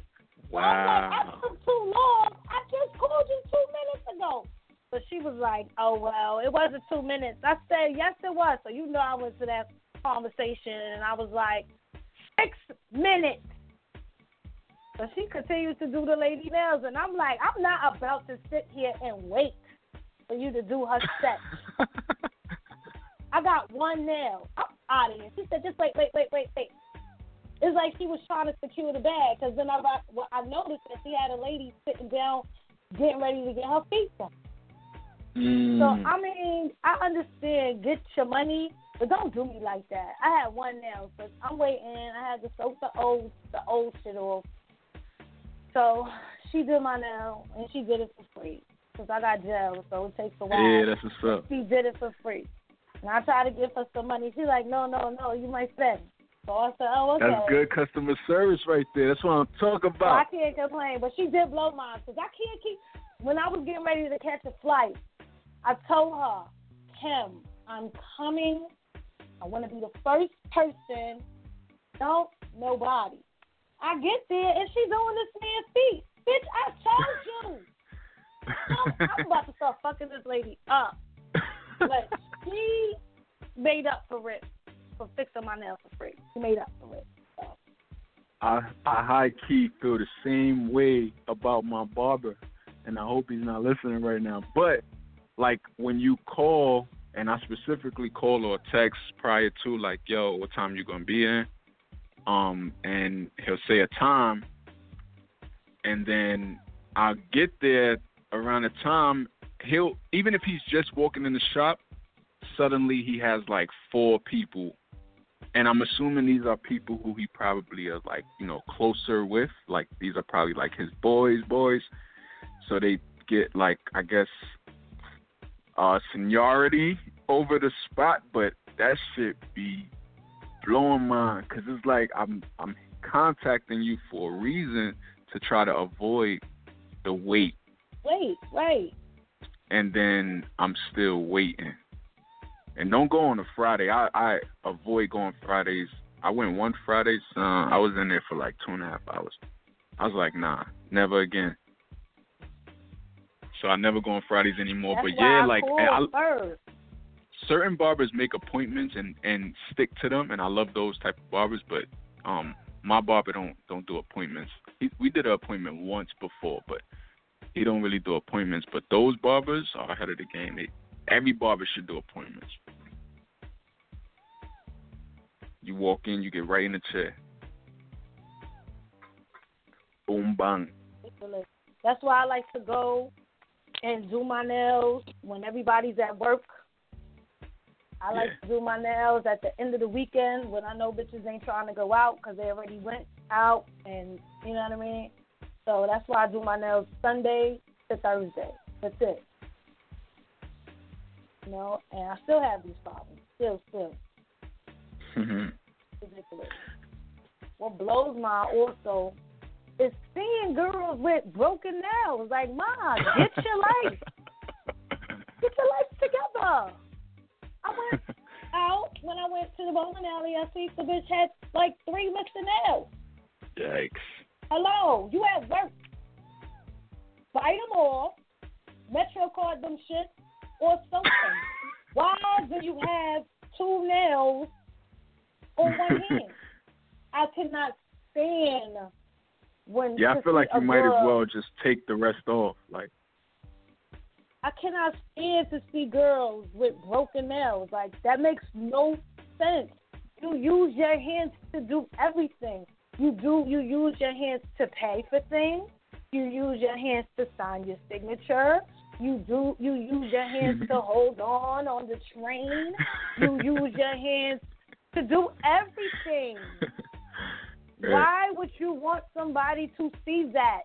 So I'm like, I took too long. I just called you two minutes ago. So she was like, oh, well, it wasn't two minutes. I said, yes, it was. So you know I went to that conversation, and I was like, six minutes. So she continues to do the lady nails, and I'm like, I'm not about to sit here and wait for you to do her set. [LAUGHS] I got one nail. I'm out of here. She said, just wait, wait, wait, wait, wait. It's like she was trying to secure the bag because then I, well, I noticed that she had a lady sitting down getting ready to get her feet done. Mm. So, I mean, I understand, get your money, but don't do me like that. I had one nail, so I'm waiting. I had to soak the old, the old shit off. So she did my nail, and she did it for free because I got gel, so it takes a while. yeah, that's what's up. She did it for free. And I tried to give her some money. She's like, no, no, no, you might spend. So I said, oh, okay. That's good customer service right there. That's what I'm talking So I can't complain. But she did blow mine because I can't keep. When I was getting ready to catch a flight, I told her, Kim, I'm coming. I want to be the first person. Don't nobody. I get there and she's doing this man's feet. Bitch, I told you. [LAUGHS] I'm, I'm about to start fucking this lady up. [LAUGHS] But she made up for it for fixing my nails for free. She made up for it. So, I I high key feel the same way about my barber, and I hope he's not listening right now. But like when you call, and I specifically call or text prior to, like, yo, what time you gonna be in? Um, and he'll say a time, and then I'll get there around the time. He'll even if he's just walking in the shop, suddenly he has like four people and I'm assuming these are people who he probably is like, you know, closer with. Like these are probably like his boys, boys. So they get like, I guess, uh, seniority over the spot. But that shit be blowing mine because it's like I'm I'm contacting you for a reason to try to avoid the wait, wait, wait. and then I'm still waiting. And don't go on a Friday. I I avoid going Fridays. I went one Friday. Uh, I was in there for like two and a half hours. I was like, nah, never again. So I never go on Fridays anymore. That's but yeah, I like I, certain barbers make appointments and and stick to them, and I love those type of barbers. But um, my barber don't don't do appointments. He, we did an appointment once before, but he don't really do appointments. But those barbers are ahead of the game. They, every barber should do appointments. You walk in, you get right in the chair. Boom bang. That's why I like to go and do my nails when everybody's at work. I like Yeah. to do my nails at the end of the weekend when I know bitches ain't trying to go out because they already went out, and you know what I mean. So that's why I do my nails Sunday to Thursday. That's it. You know, and I still have these problems. Still, still mm-hmm. ridiculous. What blows my also is seeing girls with broken nails. Like, Ma, get your life, get your life together. I went [LAUGHS] out when I went to the bowling alley. I see the bitch had like three missing nails. Yikes. Hello, you at work? Bite them off, Metro card them shit, or something. Why do you have two nails on one [LAUGHS] hand? I cannot stand when. Yeah, I feel like you might as well just take the rest off. Like, I cannot stand to see girls with broken nails. Like that makes no sense. You use your hands to do everything. You do you use your hands to pay for things. You use your hands to sign your signature. You do you use your hands to [LAUGHS] hold on on the train. You use your hands to do everything. Why would you want somebody to see that?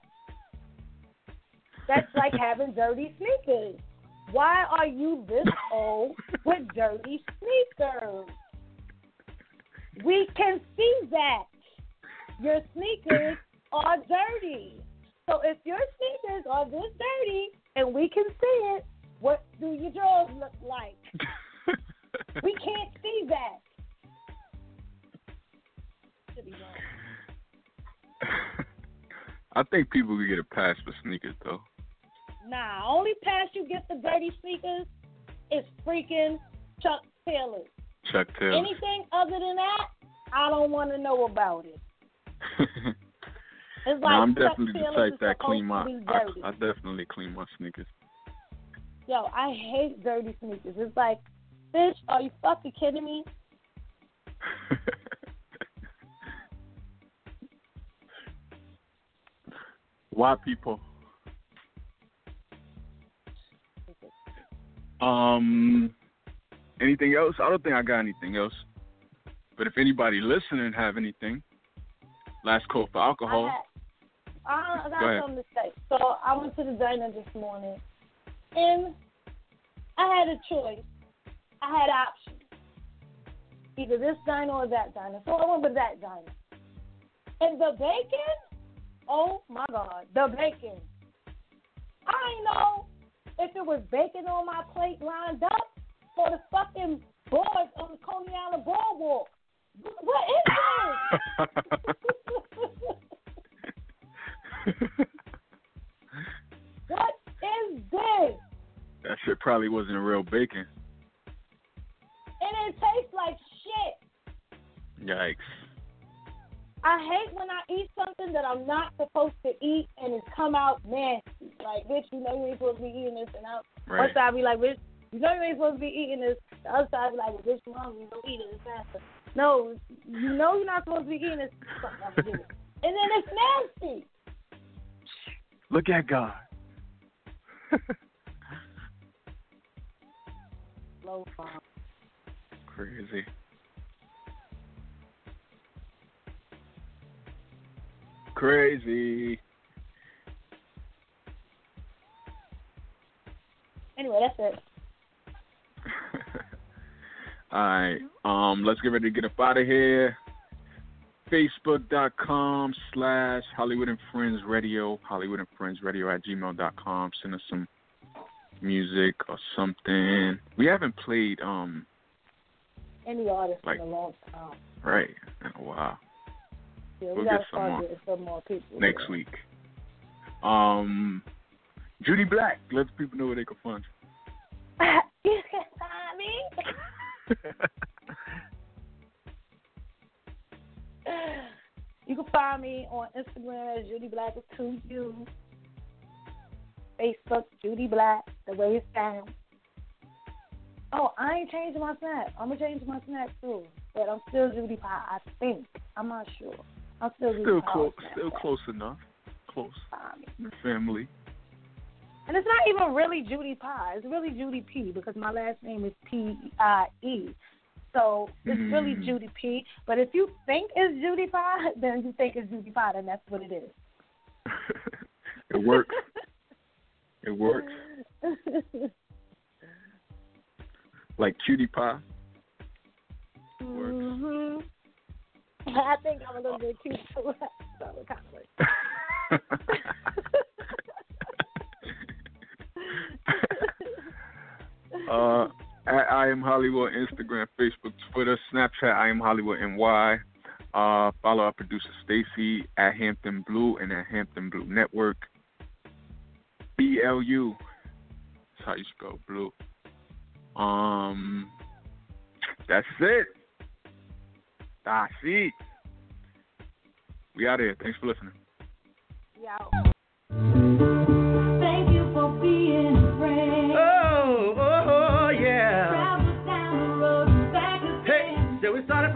That's like having dirty sneakers. Why are you this old with dirty sneakers? We can see that. Your sneakers are dirty. So if your sneakers are this dirty and we can see it, what do your drawers look like? [LAUGHS] we can't see that. Should be wrong. I think people could get a pass for sneakers though. Nah, only pass you get the dirty sneakers is freaking Chuck Taylor. Chuck Taylor. Anything other than that, I don't want to know about it. [LAUGHS] It's like no, I'm definitely the type that clean my. I. I definitely clean my sneakers. Yo, I hate dirty sneakers. It's like, bitch, are you fucking kidding me? [LAUGHS] Why people? Um, anything else? I don't think I got anything else. But if anybody listening have anything, last call for alcohol. I, I Go got something to say. So I went to the diner this morning, and I had a choice. I had options. Either this diner or that diner. So I went with that diner. And the bacon, oh my God, the bacon. I know if it was bacon on my plate lined up for the fucking boards on the Coney Island boardwalk. What is this? [LAUGHS] [LAUGHS] [LAUGHS] what is this? that shit probably wasn't real bacon. And it tastes like shit. Yikes. I hate when I eat something that I'm not supposed to eat and it's come out nasty. Like, bitch, you know you ain't supposed to be eating this. And I, Right. one side be like, bitch, you know you ain't supposed to be eating this. The other side be like, well, bitch, you hungry, don't eat it. It's faster. No, you know you're not supposed to be eating this. Fuck, I'm gonna do it. [LAUGHS] And then it's nasty. Look at God. [LAUGHS] Crazy. Crazy. Anyway, that's it. [LAUGHS] All right. Um, let's get ready to get up out of here. Facebook.com slash Holliewood and Friends Radio, Holliewood and Friends Radio at gmail.com. Send us some music or something. We haven't played, um, Any artist Like- in a long time. right, in a while. Yeah, we We'll gotta get some more some more people. next week. Um, Judy Black. Let the people know where they can find you. [LAUGHS] you can find me. [LAUGHS] you. Can find me on Instagram as Judy Black with two U's. Facebook, Judy Black, the way it sounds. Oh, I ain't changing my snap. I'm gonna change my snap too, but I'm still Judy Pie. I think. I'm not sure. I'm still Judy still Pie. close. Still close enough. Close. Family. And it's not even really Judy Pie. It's really Judy P because my last name is P I E. So it's really Mm. Judy P. But if you think it's Judy Pie, [LAUGHS] then you think it's Judy Pie, and that's what it is. [LAUGHS] it works. [LAUGHS] It works. Like cutie pie. Mm-hmm. I think I'm a little bit cute too. so it kind of works. uh, at I am Holliewood, Instagram, Facebook, Twitter, Snapchat. I am Holliewood NY. Uh, follow our producer Stacy at Hampton Blu and at Hampton Blu Network. B L U. That's how you spell blue. Um, that's it. That's it. We out here. Thanks for listening. Yeah.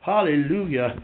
Hallelujah.